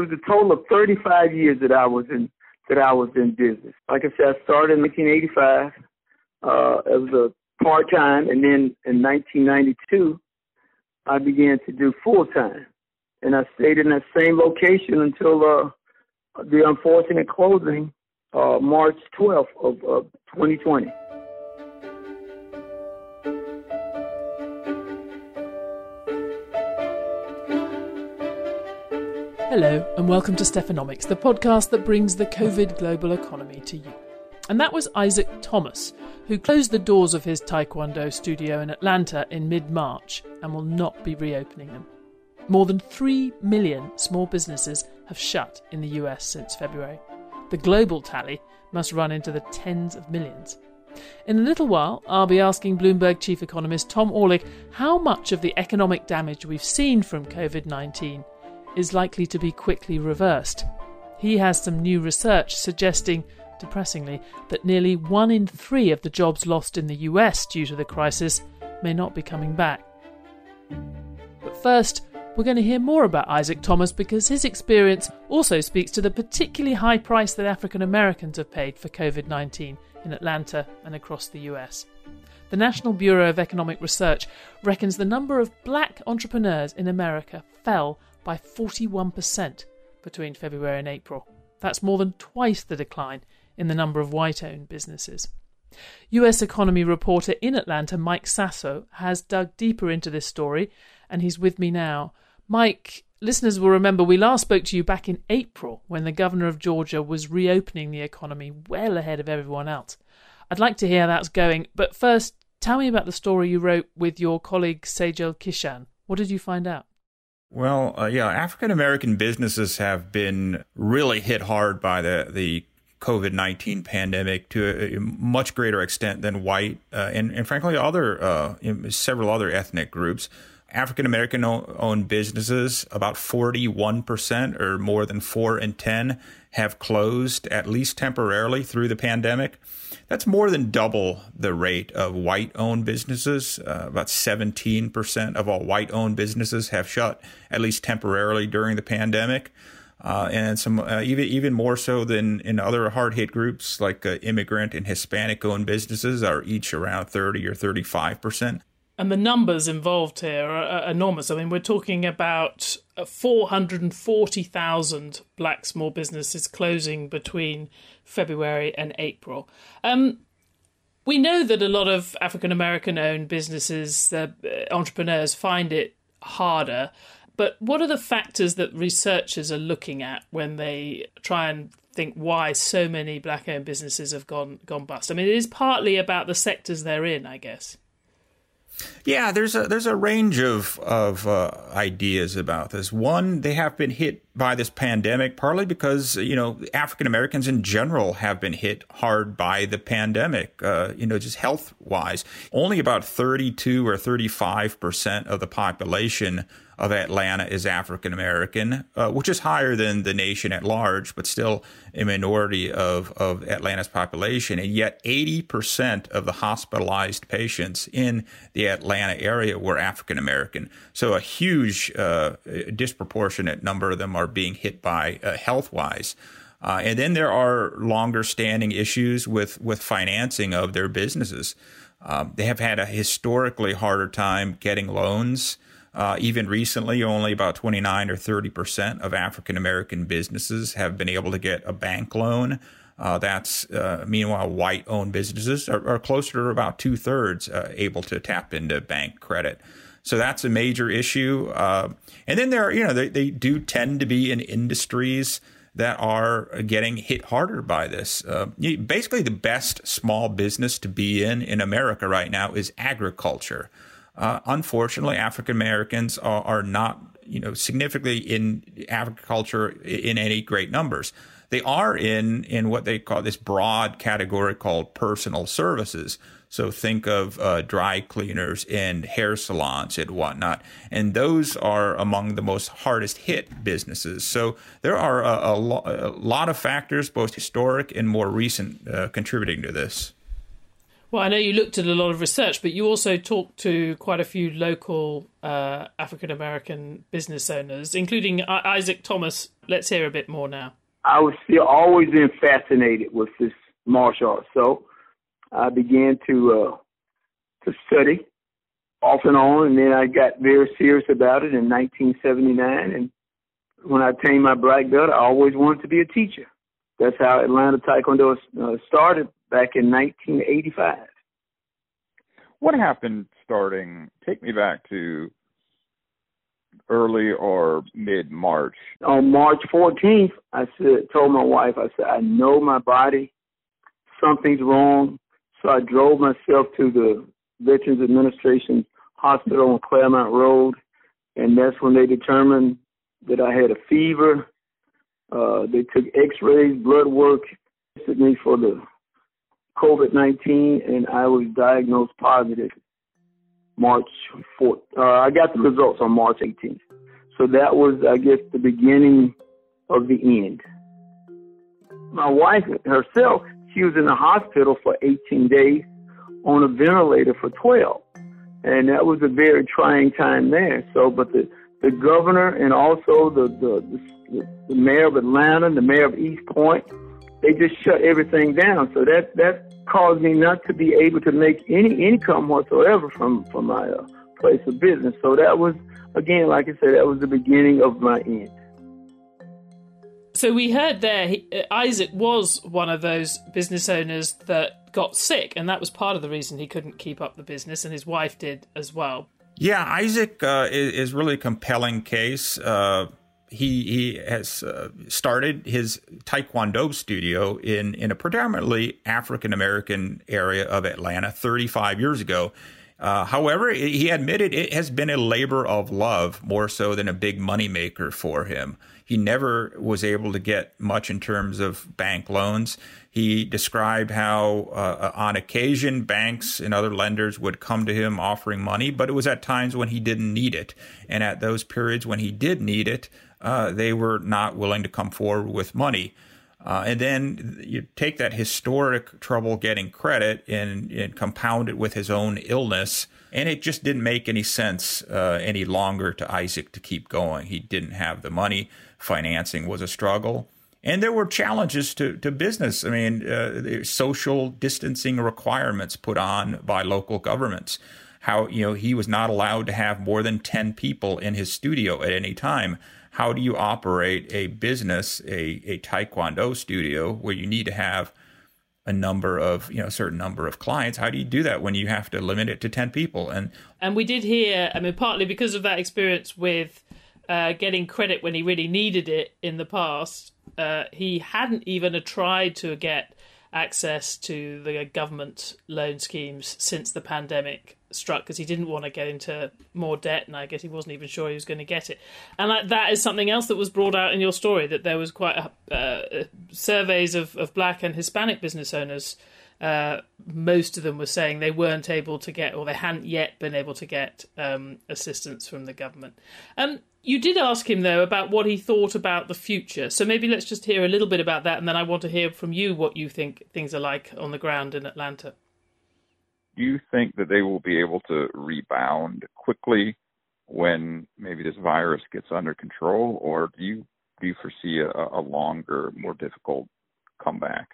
it was a total of 35 years that I was in that I was in business. Like I said, I started in 1985 uh, as a part time, and then in 1992 I began to do full time, and I stayed in that same location until uh, the unfortunate closing uh, March 12th of, of 2020. Hello, and welcome to Stephanomics, the podcast that brings the COVID global economy to you. And that was Isaac Thomas, who closed the doors of his Taekwondo studio in Atlanta in mid March and will not be reopening them. More than 3 million small businesses have shut in the US since February. The global tally must run into the tens of millions. In a little while, I'll be asking Bloomberg chief economist Tom Orlik how much of the economic damage we've seen from COVID 19 is likely to be quickly reversed. He has some new research suggesting, depressingly, that nearly one in three of the jobs lost in the US due to the crisis may not be coming back. But first, we're going to hear more about Isaac Thomas because his experience also speaks to the particularly high price that African Americans have paid for COVID 19 in Atlanta and across the US. The National Bureau of Economic Research reckons the number of black entrepreneurs in America fell by 41% between February and April. That's more than twice the decline in the number of white owned businesses. US economy reporter in Atlanta, Mike Sasso, has dug deeper into this story, and he's with me now. Mike, listeners will remember we last spoke to you back in April when the governor of Georgia was reopening the economy well ahead of everyone else. I'd like to hear how that's going, but first, tell me about the story you wrote with your colleague Sejal Kishan. What did you find out? Well, uh, yeah, African American businesses have been really hit hard by the the COVID nineteen pandemic to a much greater extent than white uh, and, and frankly other uh, several other ethnic groups. African American owned businesses, about 41% or more than 4 in 10 have closed at least temporarily through the pandemic. That's more than double the rate of white owned businesses. Uh, about 17% of all white owned businesses have shut at least temporarily during the pandemic. Uh, and some uh, even even more so than in other hard hit groups like uh, immigrant and Hispanic owned businesses are each around 30 or 35 percent. And the numbers involved here are enormous. I mean, we're talking about uh, 440,000 black small businesses closing between February and April. Um, we know that a lot of African American owned businesses, uh, entrepreneurs, find it harder. But what are the factors that researchers are looking at when they try and think why so many black owned businesses have gone gone bust? I mean, it is partly about the sectors they're in, I guess. Yeah, there's a there's a range of of uh, ideas about this. One, they have been hit by this pandemic partly because you know African Americans in general have been hit hard by the pandemic. Uh, you know, just health wise, only about 32 or 35 percent of the population of Atlanta is African American, uh, which is higher than the nation at large, but still a minority of, of Atlanta's population. And yet, 80% of the hospitalized patients in the Atlanta area were African American. So, a huge, uh, disproportionate number of them are being hit by uh, health wise. Uh, and then there are longer standing issues with, with financing of their businesses. Um, they have had a historically harder time getting loans. Uh, even recently, only about 29 or 30 percent of African American businesses have been able to get a bank loan. Uh, that's uh, meanwhile, white-owned businesses are, are, closer to about two thirds uh, able to tap into bank credit. So that's a major issue. Uh, and then there are, you know, they, they do tend to be in industries that are getting hit harder by this. Uh, basically, the best small business to be in in America right now is agriculture. Uh, unfortunately, African Americans are, are, not, you know, significantly in agriculture in any great numbers. They are in in what they call this broad category called personal services. So think of uh, dry cleaners and hair salons and whatnot, and those are among the most hardest hit businesses. So there are a, a, lo- a lot of factors, both historic and more recent, uh, contributing to this. Well, I know you looked at a lot of research, but you also talked to quite a few local uh, African American business owners, including Isaac Thomas. Let's hear a bit more now. I was still always been fascinated with this martial arts, so I began to uh, to study off and on, and then I got very serious about it in 1979. And when I attained my black belt, I always wanted to be a teacher. That's how Atlanta Taekwondo uh, started back in 1985. What happened starting? Take me back to early or mid March. On March 14th, I said, told my wife, I said, I know my body, something's wrong. So I drove myself to the Veterans Administration Hospital on Clairmont Road, and that's when they determined that I had a fever. Uh, they took X-rays, blood work, tested me for the COVID 19, and I was diagnosed positive March 4th. Uh, I got the results on March 18th. So that was, I guess, the beginning of the end. My wife herself, she was in the hospital for 18 days on a ventilator for 12. And that was a very trying time there. So, but the, the governor and also the, the, the, the mayor of Atlanta, the mayor of East Point, they just shut everything down. So that that caused me not to be able to make any income whatsoever from from my uh, place of business. So that was again, like I said, that was the beginning of my end. So we heard there, he, uh, Isaac was one of those business owners that got sick, and that was part of the reason he couldn't keep up the business, and his wife did as well. Yeah, Isaac uh, is, is, really a compelling case. Uh, he he has uh, started his taekwondo studio in in a predominantly African American area of Atlanta 35 years ago. Uh, however, he admitted it has been a labor of love more so than a big moneymaker for him. He never was able to get much in terms of bank loans. He described how, uh, on occasion, banks and other lenders would come to him offering money, but it was at times when he didn't need it. And at those periods when he did need it, uh, they were not willing to come forward with money. Uh, and then you take that historic trouble getting credit and, and, compound it with his own illness. And it just didn't make any sense uh, any longer to Isaac to keep going. He didn't have the money. Financing was a struggle. And there were challenges to, to business. I mean, uh, social distancing requirements put on by local governments. How, you know, he was not allowed to have more than 10 people in his studio at any time how do you operate a business, a, a taekwondo studio where you need to have a number of, you know, a certain number of clients? How do you do that when you have to limit it to 10 people? And and we did hear, I mean, partly because of that experience with uh, getting credit when he really needed it in the past, uh, he hadn't even tried to get access to the government loan schemes since the pandemic struck because he didn't want to get into more debt and I guess he wasn't even sure he was going to get it. And that is something else that was brought out in your story that there was quite a, uh, surveys of, of black and Hispanic business owners. Uh, most of them were saying they weren't able to get or they hadn't yet been able to get um, assistance from the government. Um, you did ask him though about what he thought about the future. So maybe let's just hear a little bit about that, and then I want to hear from you what you think things are like on the ground in Atlanta. Do you think that they will be able to rebound quickly when maybe this virus gets under control, or do you do you foresee a, a longer, more difficult comeback?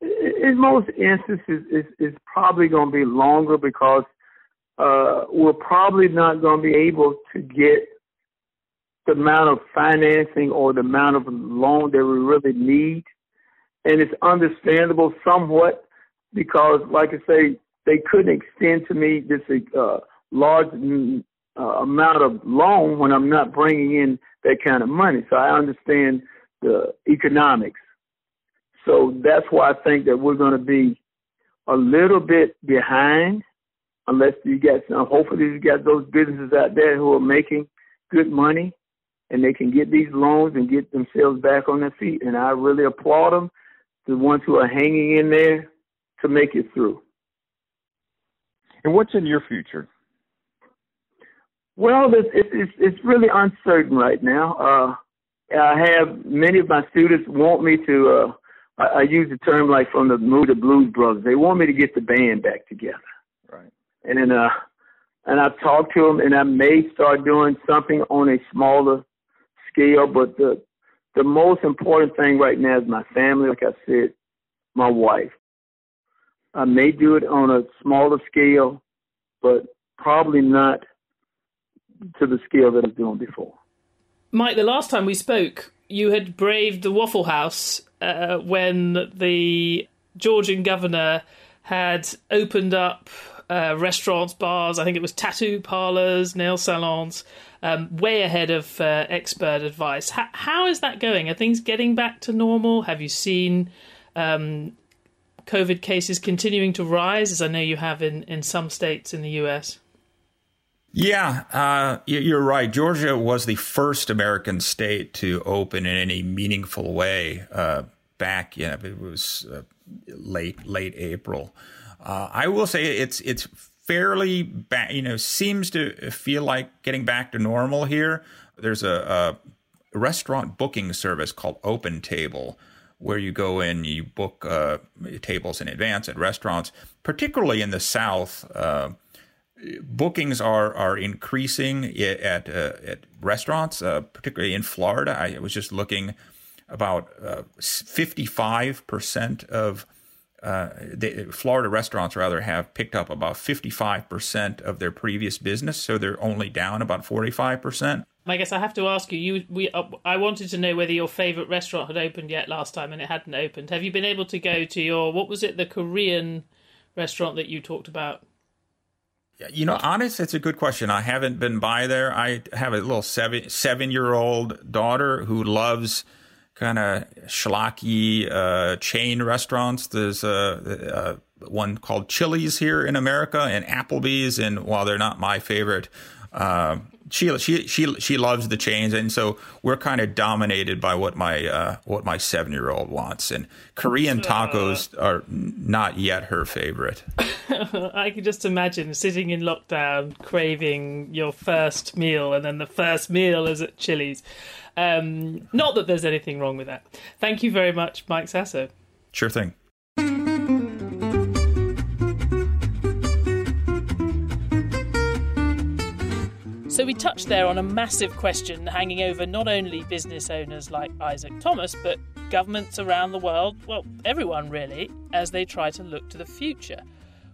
In most instances, it's, it's probably going to be longer because uh, we're probably not going to be able to get the amount of financing or the amount of loan that we really need. And it's understandable somewhat because, like I say, they couldn't extend to me this uh, large uh, amount of loan when I'm not bringing in that kind of money. So I understand the economics. So that's why I think that we're going to be a little bit behind unless you get some, hopefully you got those businesses out there who are making good money and they can get these loans and get themselves back on their feet. And I really applaud them, the ones who are hanging in there to make it through. And what's in your future? Well, it's it's it's really uncertain right now. Uh, I have many of my students want me to uh, I, I use the term like from the Moody Blues Brothers. They want me to get the band back together. Right. And then uh, and I've talked to them, and I may start doing something on a smaller scale. But the the most important thing right now is my family. Like I said, my wife. I may do it on a smaller scale, but probably not to the scale that I was doing before. Mike, the last time we spoke, you had braved the Waffle House uh, when the Georgian governor had opened up uh, restaurants, bars, I think it was tattoo parlors, nail salons, um, way ahead of uh, expert advice. H- how is that going? Are things getting back to normal? Have you seen um, COVID cases continuing to rise, as I know you have in, in some states in the US? Yeah, uh, you're right. Georgia was the first American state to open in any meaningful way uh, back. You know, it was uh, late late April. Uh, I will say it's it's fairly ba- you know seems to feel like getting back to normal here. There's a, a restaurant booking service called Open Table where you go in, you book uh, tables in advance at restaurants, particularly in the South. Uh, bookings are are increasing at uh, at restaurants, uh, particularly in Florida. I was just looking about uh, fifty five percent of uh, the Florida restaurants rather have picked up about fifty five percent of their previous business, so they're only down about forty five percent. I guess I have to ask you. You, we, uh, I wanted to know whether your favorite restaurant had opened yet last time, and it hadn't opened. Have you been able to go to your what was it, the Korean restaurant that you talked about? You know, honest, it's a good question. I haven't been by there. I have a little seven seven year old daughter who loves kind of schlocky uh, chain restaurants. There's a, a, one called Chili's here in America and Applebee's, and while they're not my favorite, uh, she she she she loves the chains, and so we're kind of dominated by what my uh, what my seven year old wants. And Korean tacos are not yet her favorite. I can just imagine sitting in lockdown, craving your first meal, and then the first meal is at Chili's. Um, not that there's anything wrong with that. Thank you very much, Mike Sasso. Sure thing. So we touched there on a massive question hanging over not only business owners like Isaac Thomas, but governments around the world, well, everyone really, as they try to look to the future.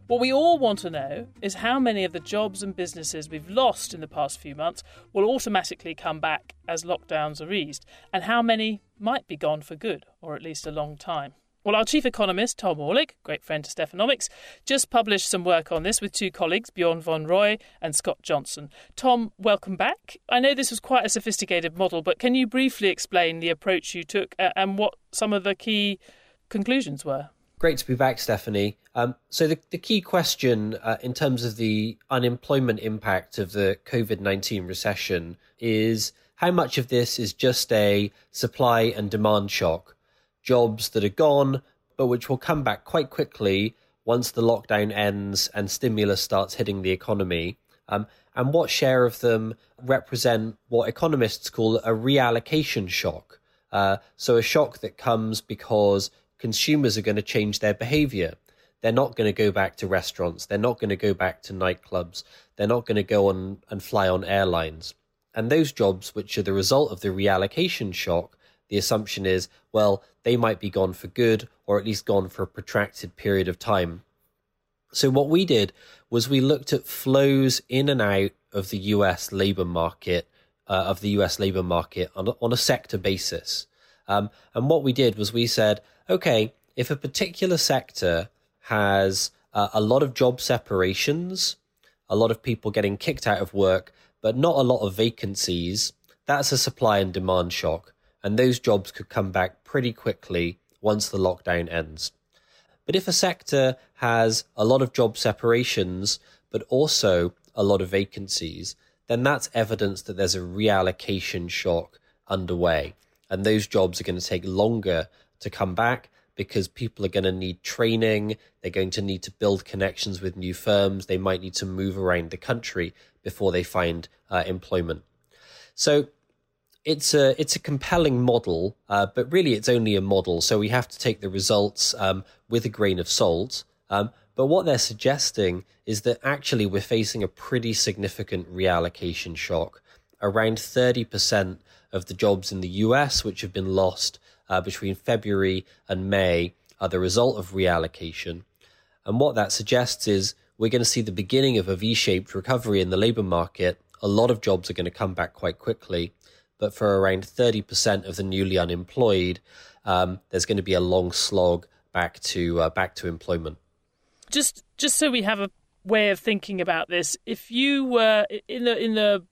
What we all want to know is how many of the jobs and businesses we've lost in the past few months will automatically come back as lockdowns are eased, and how many might be gone for good, or at least a long time. Well, our chief economist, Tom Orlik, great friend to Stephanomics, just published some work on this with two colleagues, Bjorn van Roye and Scott Johnson. Tom, welcome back. I know this was quite a sophisticated model, but can you briefly explain the approach you took and what some of the key conclusions were? Great to be back, Stephanie. Um, so, the, the key question uh, in terms of the unemployment impact of the COVID 19 recession is how much of this is just a supply and demand shock? Jobs that are gone, but which will come back quite quickly once the lockdown ends and stimulus starts hitting the economy. Um, and what share of them represent what economists call a reallocation shock? Uh, so, a shock that comes because consumers are going to change their behavior. They're not going to go back to restaurants. They're not going to go back to nightclubs. They're not going to go on and fly on airlines. And those jobs, which are the result of the reallocation shock, the assumption is, well, they might be gone for good or at least gone for a protracted period of time. So, what we did was we looked at flows in and out of the US labor market, uh, of the US labor market on a, on a sector basis. Um, and what we did was we said, okay, if a particular sector has uh, a lot of job separations, a lot of people getting kicked out of work, but not a lot of vacancies, that's a supply and demand shock and those jobs could come back pretty quickly once the lockdown ends. But if a sector has a lot of job separations, but also a lot of vacancies, then that's evidence that there's a reallocation shock underway. And those jobs are going to take longer to come back because people are going to need training. They're going to need to build connections with new firms. They might need to move around the country before they find uh, employment. So it's a it's a compelling model, uh, but really it's only a model. So we have to take the results um, with a grain of salt. Um, but what they're suggesting is that actually we're facing a pretty significant reallocation shock. Around 30% of the jobs in the US, which have been lost uh, between February and May, are the result of reallocation. And what that suggests is we're going to see the beginning of a V shaped recovery in the labor market. A lot of jobs are going to come back quite quickly. But for around 30% of the newly unemployed, um, there's going to be a long slog back to uh, back to employment. Just just so we have a way of thinking about this, if you were in the in the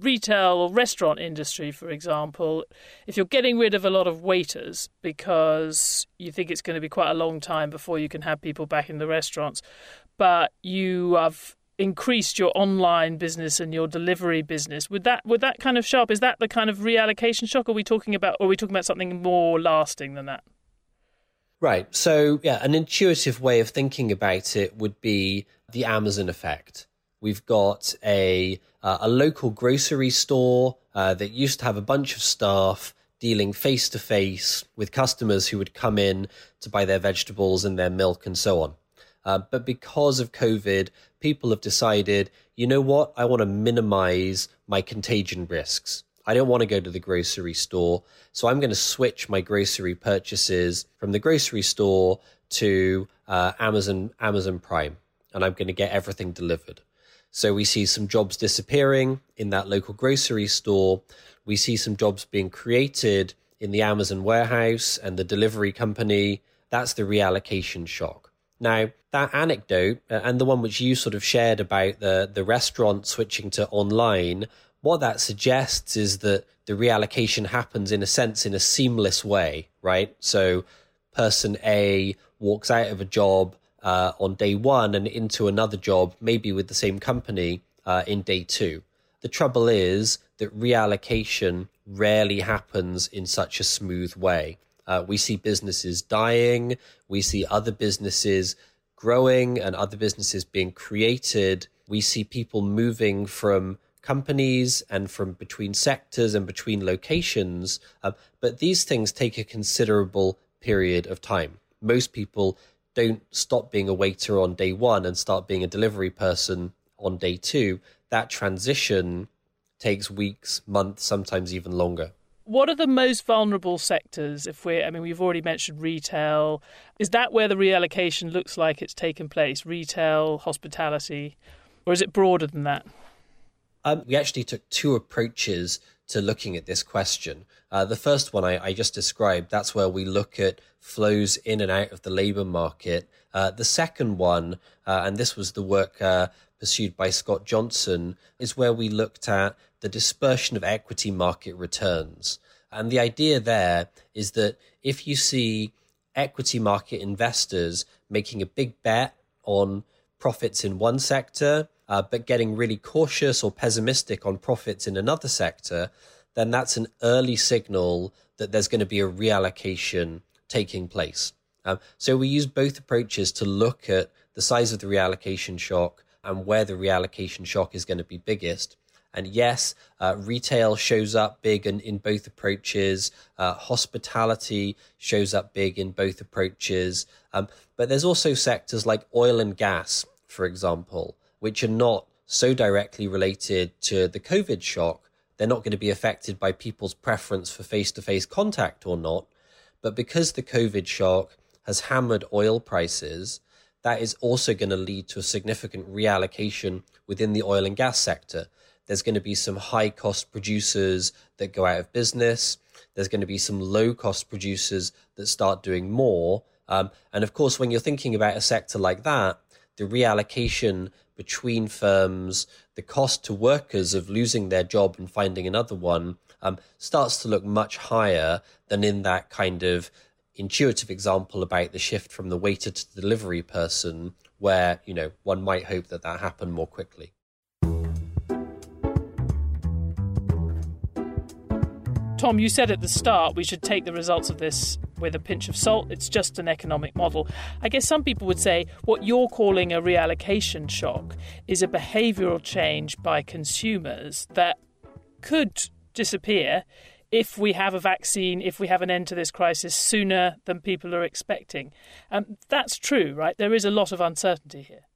retail or restaurant industry, for example, if you're getting rid of a lot of waiters because you think it's going to be quite a long time before you can have people back in the restaurants, but you have increased your online business and your delivery business, would that would that kind of shock? Is that the kind of reallocation shock? Are we talking about? Or are we talking about something more lasting than that? Right. So, yeah, an intuitive way of thinking about it would be the Amazon effect. We've got a uh, a local grocery store uh, that used to have a bunch of staff dealing face to face with customers who would come in to buy their vegetables and their milk and so on. Uh, but because of COVID, people have decided, you know what, I want to minimize my contagion risks. I don't want to go to the grocery store. So I'm going to switch my grocery purchases from the grocery store to uh, Amazon Amazon Prime, and I'm going to get everything delivered. So we see some jobs disappearing in that local grocery store. We see some jobs being created in the Amazon warehouse and the delivery company. That's the reallocation shock. Now, that anecdote uh, and the one which you sort of shared about the, the restaurant switching to online what that suggests is that the reallocation happens in a sense in a seamless way, right? So person A walks out of a job uh, on day one and into another job, maybe with the same company uh, in day two. The trouble is that reallocation rarely happens in such a smooth way. Uh, we see businesses dying, we see other businesses growing and other businesses being created. We see people moving from companies and from between sectors and between locations. Um, but these things take a considerable period of time. Most people don't stop being a waiter on day one and start being a delivery person on day two. That transition takes weeks, months, sometimes even longer. What are the most vulnerable sectors? If we're, I mean, we've already mentioned retail. Is that where the reallocation looks like it's taken place? Retail, hospitality, or is it broader than that? Um, we actually took two approaches to looking at this question. Uh, the first one I, I, just described, that's where we look at flows in and out of the labor market. Uh, the second one, uh, and this was the work uh, pursued by Scott Johnson, is where we looked at the dispersion of equity market returns. And the idea there is that if you see equity market investors making a big bet on profits in one sector, uh, but getting really cautious or pessimistic on profits in another sector, then that's an early signal that there's going to be a reallocation taking place. Um, so we use both approaches to look at the size of the reallocation shock and where the reallocation shock is going to be biggest. And yes, uh, retail shows up big in, in both approaches. Uh, hospitality shows up big in both approaches. Um, but there's also sectors like oil and gas, for example, which are not so directly related to the COVID shock, they're not going to be affected by people's preference for face to face contact or not. But because the COVID shock has hammered oil prices, that is also going to lead to a significant reallocation within the oil and gas sector. There's going to be some high cost producers that go out of business. There's going to be some low cost producers that start doing more. Um, and of course, when you're thinking about a sector like that, the reallocation between firms, the cost to workers of losing their job and finding another one um, starts to look much higher than in that kind of intuitive example about the shift from the waiter to the delivery person, where you know one might hope that that happened more quickly. Tom, you said at the start we should take the results of this with a pinch of salt. It's just an economic model. I guess some people would say what you're calling a reallocation shock is a behavioural change by consumers that could disappear if we have a vaccine, if we have an end to this crisis sooner than people are expecting. Um, that's true, right? There is a lot of uncertainty here.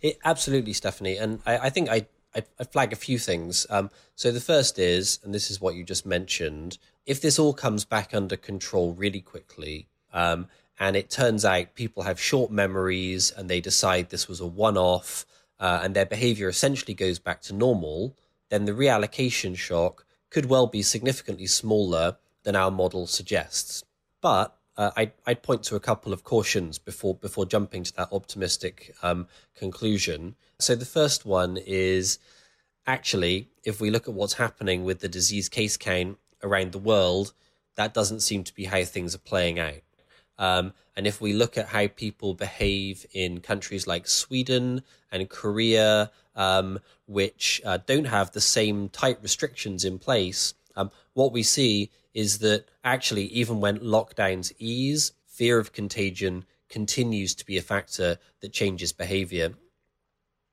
It, absolutely, Stephanie. And I, I think I, I, flag a few things. Um, so the first is, and this is what you just mentioned, if this all comes back under control really quickly, um, and it turns out people have short memories and they decide this was a one off, uh, and their behavior essentially goes back to normal, then the reallocation shock could well be significantly smaller than our model suggests. But uh, I'd, I'd, point to a couple of cautions before before jumping to that optimistic um, conclusion. So the first one is actually, if we look at what's happening with the disease case count around the world, that doesn't seem to be how things are playing out. Um, and if we look at how people behave in countries like Sweden and Korea, um, which uh, don't have the same tight restrictions in place, um, what we see is that actually, even when lockdowns ease, fear of contagion continues to be a factor that changes behavior.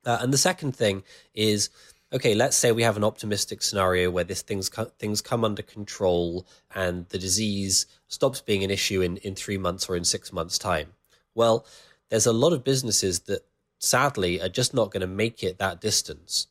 Uh, and the second thing is okay, let's say we have an optimistic scenario where this things things come under control and the disease stops being an issue in, in three months or in six months' time. Well, there's a lot of businesses that sadly are just not going to make it that distance.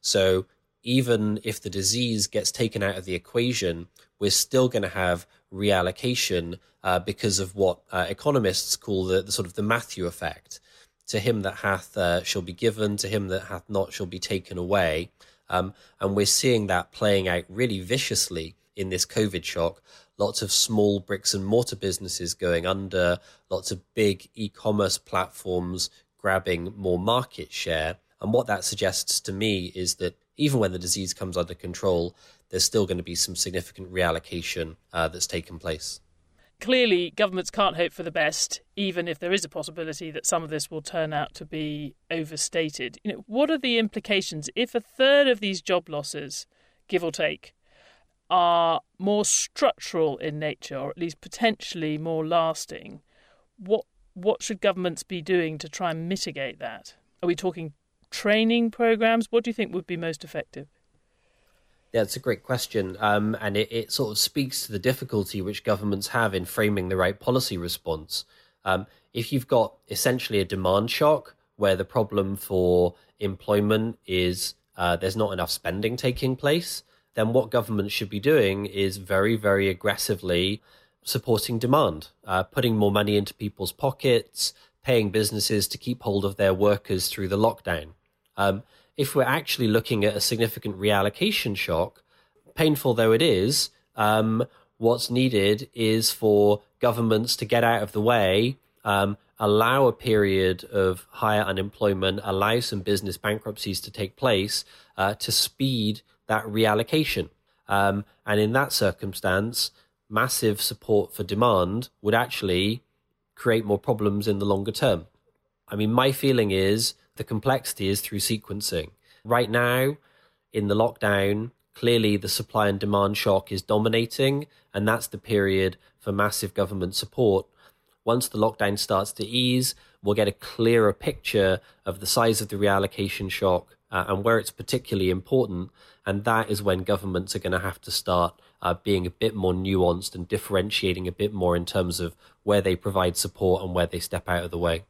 So even if the disease gets taken out of the equation, we're still going to have reallocation uh, because of what uh, economists call the, the, sort of the Matthew effect. To him that hath uh, shall be given, to him that hath not shall be taken away. Um, and we're seeing that playing out really viciously in this COVID shock. Lots of small bricks and mortar businesses going under, lots of big e commerce platforms grabbing more market share. And what that suggests to me is that even when the disease comes under control, there's still going to be some significant reallocation uh, that's taken place clearly governments can't hope for the best, even if there is a possibility that some of this will turn out to be overstated. You know, what are the implications if a third of these job losses, give or take, are more structural in nature, or at least potentially more lasting? What what should governments be doing to try and mitigate that? Are we talking training programs? What do you think would be most effective? Yeah, it's a great question. Um, and it, it, sort of speaks to the difficulty which governments have in framing the right policy response. Um, if you've got essentially a demand shock where the problem for employment is uh, there's not enough spending taking place, then what governments should be doing is very, very aggressively supporting demand, uh, putting more money into people's pockets, paying businesses to keep hold of their workers through the lockdown. Um, if we're actually looking at a significant reallocation shock, painful though it is, um, what's needed is for governments to get out of the way, um, allow a period of higher unemployment, allow some business bankruptcies to take place uh, to speed that reallocation. Um, and in that circumstance, massive support for demand would actually create more problems in the longer term. I mean, my feeling is the complexity is through sequencing. Right now, in the lockdown, clearly the supply and demand shock is dominating, and that's the period for massive government support. Once the lockdown starts to ease, we'll get a clearer picture of the size of the reallocation shock uh, and where it's particularly important. And that is when governments are going to have to start uh, being a bit more nuanced and differentiating a bit more in terms of where they provide support and where they step out of the way.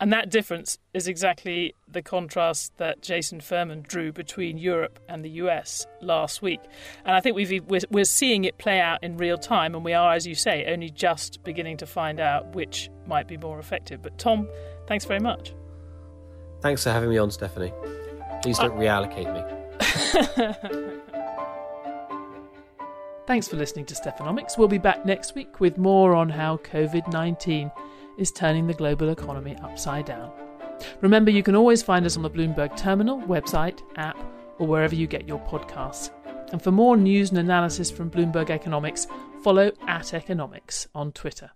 And that difference is exactly the contrast that Jason Furman drew between Europe and the US last week. And I think we've, we're, we're seeing it play out in real time, and we are, as you say, only just beginning to find out which might be more effective. But Tom, thanks very much. Thanks for having me on, Stephanie. Please don't I... reallocate me. Thanks for listening to Stephanomics. We'll be back next week with more on how COVID 19 is turning the global economy upside down. Remember, you can always find us on the Bloomberg Terminal, website, app, or wherever you get your podcasts. And for more news and analysis from Bloomberg Economics, follow at Economics on Twitter.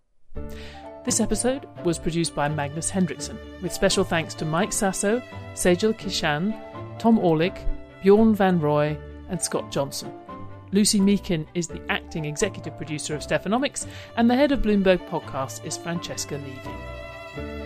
This episode was produced by Magnus Henriksson, with special thanks to Mike Sasso, Sejal Kishan, Tom Orlik, Bjorn Van Roye, and Scott Johnson. Lucy Meakin is the acting executive producer of Stephanomics, and the head of Bloomberg Podcasts is Francesca Levy.